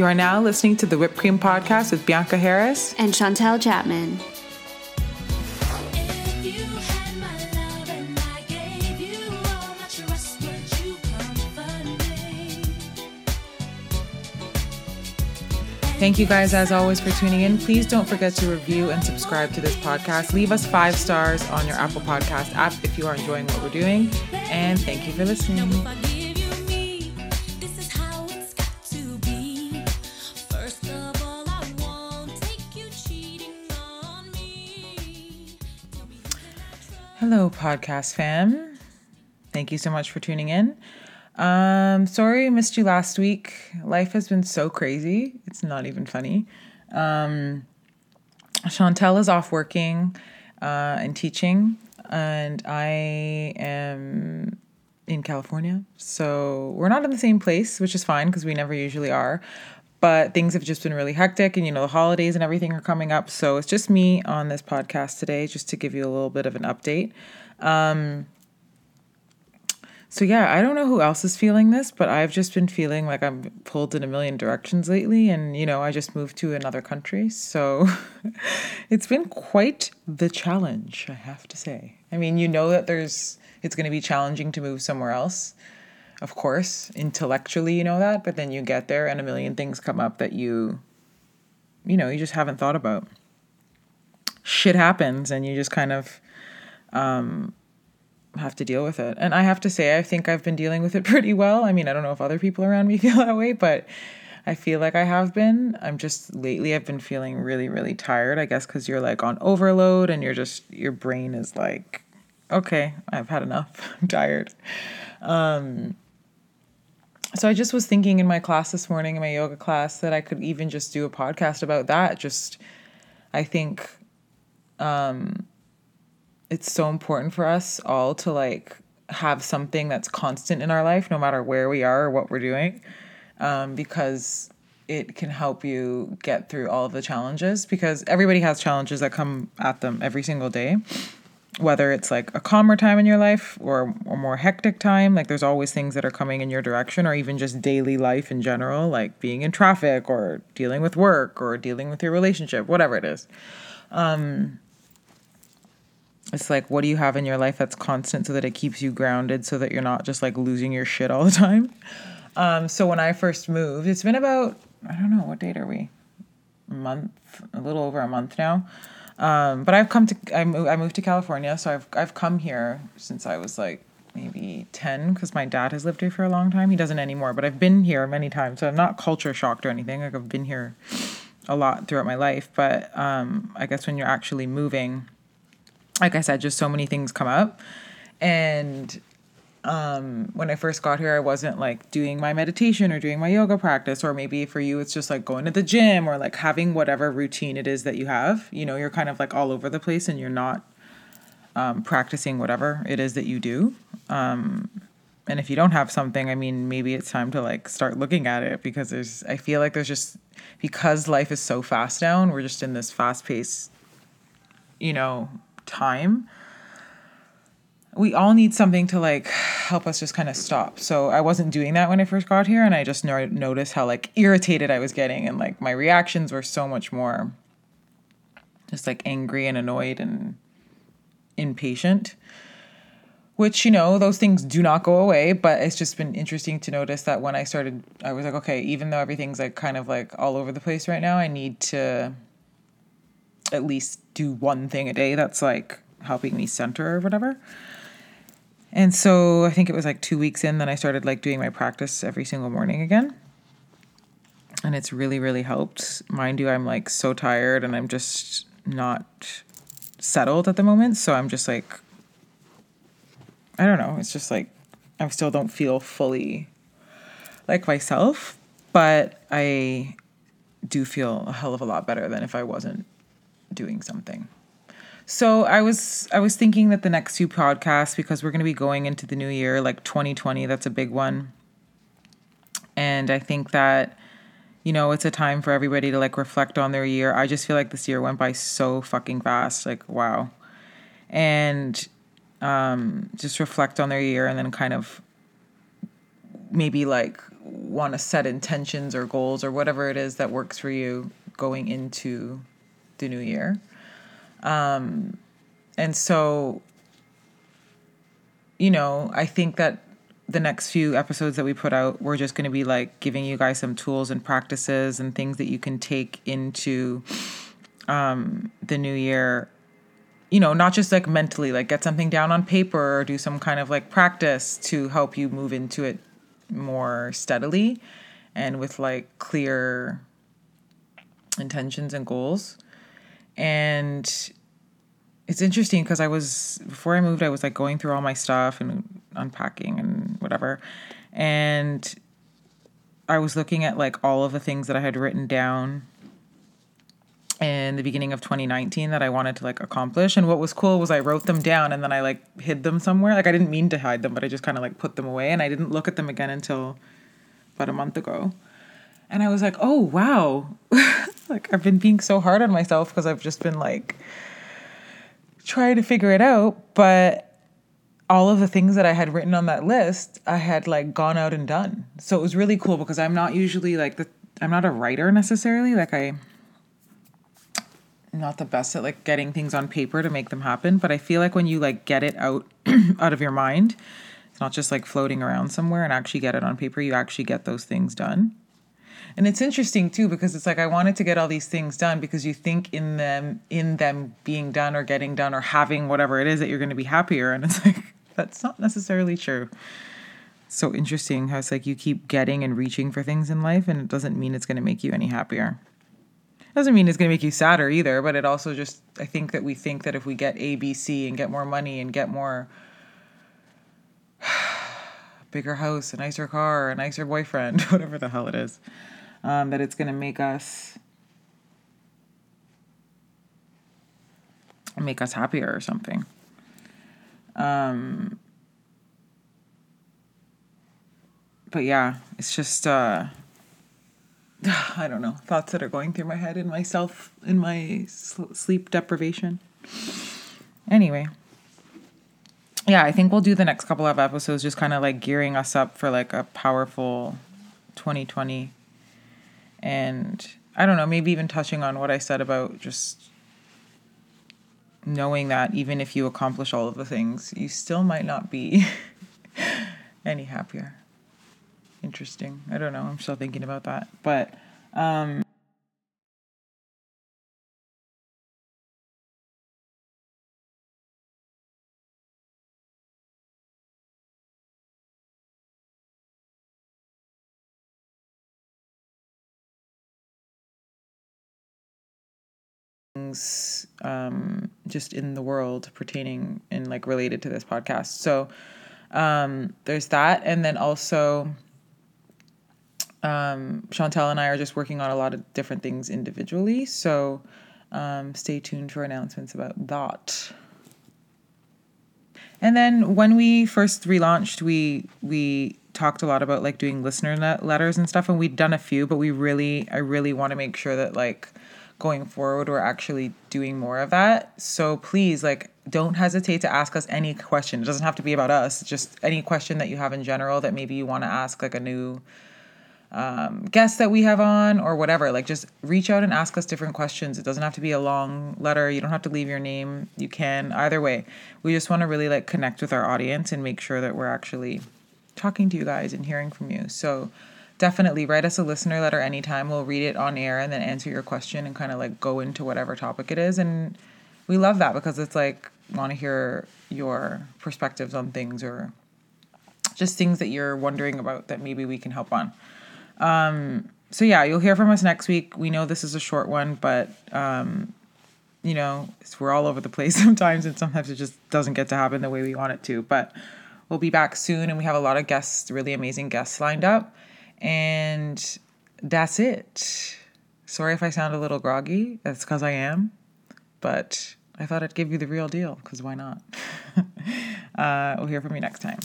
You are now listening to the Whipped Cream Podcast with Bianca Harris and Chantel Chapman. Thank you guys, as always, for tuning in. Please don't forget to review and subscribe to this podcast. Leave us five stars on your Apple Podcast app if you are enjoying what we're doing. And thank you for listening. Hello, podcast fam. Thank you so much for tuning in. Um, sorry I missed you last week. Life has been so crazy. It's not even funny. Um, Chantel is off working uh, and teaching, and I am in California. So we're not in the same place, which is fine because we never usually are. But things have just been really hectic, and you know, the holidays and everything are coming up. So it's just me on this podcast today, just to give you a little bit of an update. Um, so yeah, I don't know who else is feeling this, but I've just been feeling like I'm pulled in a million directions lately and you know, I just moved to another country. So it's been quite the challenge, I have to say. I mean, you know that there's it's going to be challenging to move somewhere else. Of course, intellectually you know that, but then you get there and a million things come up that you you know, you just haven't thought about. Shit happens and you just kind of um have to deal with it. And I have to say, I think I've been dealing with it pretty well. I mean, I don't know if other people around me feel that way, but I feel like I have been. I'm just lately, I've been feeling really, really tired, I guess, because you're like on overload and you're just, your brain is like, okay, I've had enough. I'm tired. Um, so I just was thinking in my class this morning, in my yoga class, that I could even just do a podcast about that. Just, I think, um, it's so important for us all to like have something that's constant in our life, no matter where we are or what we're doing, um, because it can help you get through all of the challenges. Because everybody has challenges that come at them every single day, whether it's like a calmer time in your life or a more hectic time. Like there's always things that are coming in your direction, or even just daily life in general, like being in traffic or dealing with work or dealing with your relationship, whatever it is. Um, it's like what do you have in your life that's constant so that it keeps you grounded so that you're not just like losing your shit all the time um, so when i first moved it's been about i don't know what date are we a month a little over a month now um, but i've come to I, moved, I moved to california so i've, I've come here since i was like maybe 10 because my dad has lived here for a long time he doesn't anymore but i've been here many times so i'm not culture shocked or anything like i've been here a lot throughout my life but um, i guess when you're actually moving like I said, just so many things come up. And um, when I first got here, I wasn't like doing my meditation or doing my yoga practice, or maybe for you, it's just like going to the gym or like having whatever routine it is that you have. You know, you're kind of like all over the place and you're not um, practicing whatever it is that you do. Um, and if you don't have something, I mean, maybe it's time to like start looking at it because there's, I feel like there's just, because life is so fast now we're just in this fast paced, you know, time we all need something to like help us just kind of stop. So I wasn't doing that when I first got here, and I just no- noticed how like irritated I was getting, and like my reactions were so much more just like angry and annoyed and impatient. Which you know those things do not go away, but it's just been interesting to notice that when I started, I was like, okay, even though everything's like kind of like all over the place right now, I need to at least do one thing a day that's like helping me center or whatever. And so I think it was like two weeks in, then I started like doing my practice every single morning again. And it's really, really helped. Mind you, I'm like so tired and I'm just not settled at the moment. So I'm just like, I don't know. It's just like, I still don't feel fully like myself, but I do feel a hell of a lot better than if I wasn't doing something. So I was I was thinking that the next few podcasts because we're going to be going into the new year like 2020 that's a big one. And I think that you know, it's a time for everybody to like reflect on their year. I just feel like this year went by so fucking fast, like wow. And um just reflect on their year and then kind of maybe like want to set intentions or goals or whatever it is that works for you going into the new year. Um, and so, you know, I think that the next few episodes that we put out, we're just going to be like giving you guys some tools and practices and things that you can take into um, the new year. You know, not just like mentally, like get something down on paper or do some kind of like practice to help you move into it more steadily and with like clear intentions and goals. And it's interesting because I was before I moved, I was like going through all my stuff and unpacking and whatever, and I was looking at like all of the things that I had written down in the beginning of 2019 that I wanted to like accomplish. And what was cool was I wrote them down and then I like hid them somewhere. Like I didn't mean to hide them, but I just kind of like put them away and I didn't look at them again until about a month ago. And I was like, oh wow. I've been being so hard on myself because I've just been like trying to figure it out, but all of the things that I had written on that list, I had like gone out and done. So it was really cool because I'm not usually like the I'm not a writer necessarily. Like I I'm not the best at like getting things on paper to make them happen, but I feel like when you like get it out out of your mind, it's not just like floating around somewhere and actually get it on paper, you actually get those things done. And it's interesting too because it's like I wanted to get all these things done because you think in them in them being done or getting done or having whatever it is that you're going to be happier and it's like that's not necessarily true. So interesting how it's like you keep getting and reaching for things in life and it doesn't mean it's going to make you any happier. Doesn't mean it's going to make you sadder either, but it also just I think that we think that if we get A, B, C and get more money and get more bigger house, a nicer car, a nicer boyfriend, whatever the hell it is, um, that it's going to make us make us happier or something. Um, but yeah, it's just uh, I don't know thoughts that are going through my head in myself in my sleep deprivation. Anyway, yeah, I think we'll do the next couple of episodes just kind of like gearing us up for like a powerful 2020 and I don't know, maybe even touching on what I said about just knowing that even if you accomplish all of the things, you still might not be any happier. Interesting. I don't know. I'm still thinking about that. But um things um, just in the world pertaining and like related to this podcast. So um, there's that, and then also um, Chantel and I are just working on a lot of different things individually. So um, stay tuned for announcements about that. And then when we first relaunched, we we talked a lot about like doing listener letters and stuff, and we'd done a few, but we really I really want to make sure that like going forward we're actually doing more of that. So please like don't hesitate to ask us any question. It doesn't have to be about us just any question that you have in general that maybe you want to ask like a new um, guest that we have on or whatever. Like just reach out and ask us different questions. It doesn't have to be a long letter. You don't have to leave your name. You can. Either way we just want to really like connect with our audience and make sure that we're actually talking to you guys and hearing from you. So definitely write us a listener letter anytime. We'll read it on air and then answer your question and kind of like go into whatever topic it is. And we love that because it's like want to hear your perspectives on things or just things that you're wondering about that maybe we can help on. Um, so yeah, you'll hear from us next week. We know this is a short one, but um, you know, we're all over the place sometimes, and sometimes it just doesn't get to happen the way we want it to. But we'll be back soon, and we have a lot of guests, really amazing guests lined up. And that's it. Sorry if I sound a little groggy. That's because I am. But I thought I'd give you the real deal because why not? uh, we'll hear from you next time.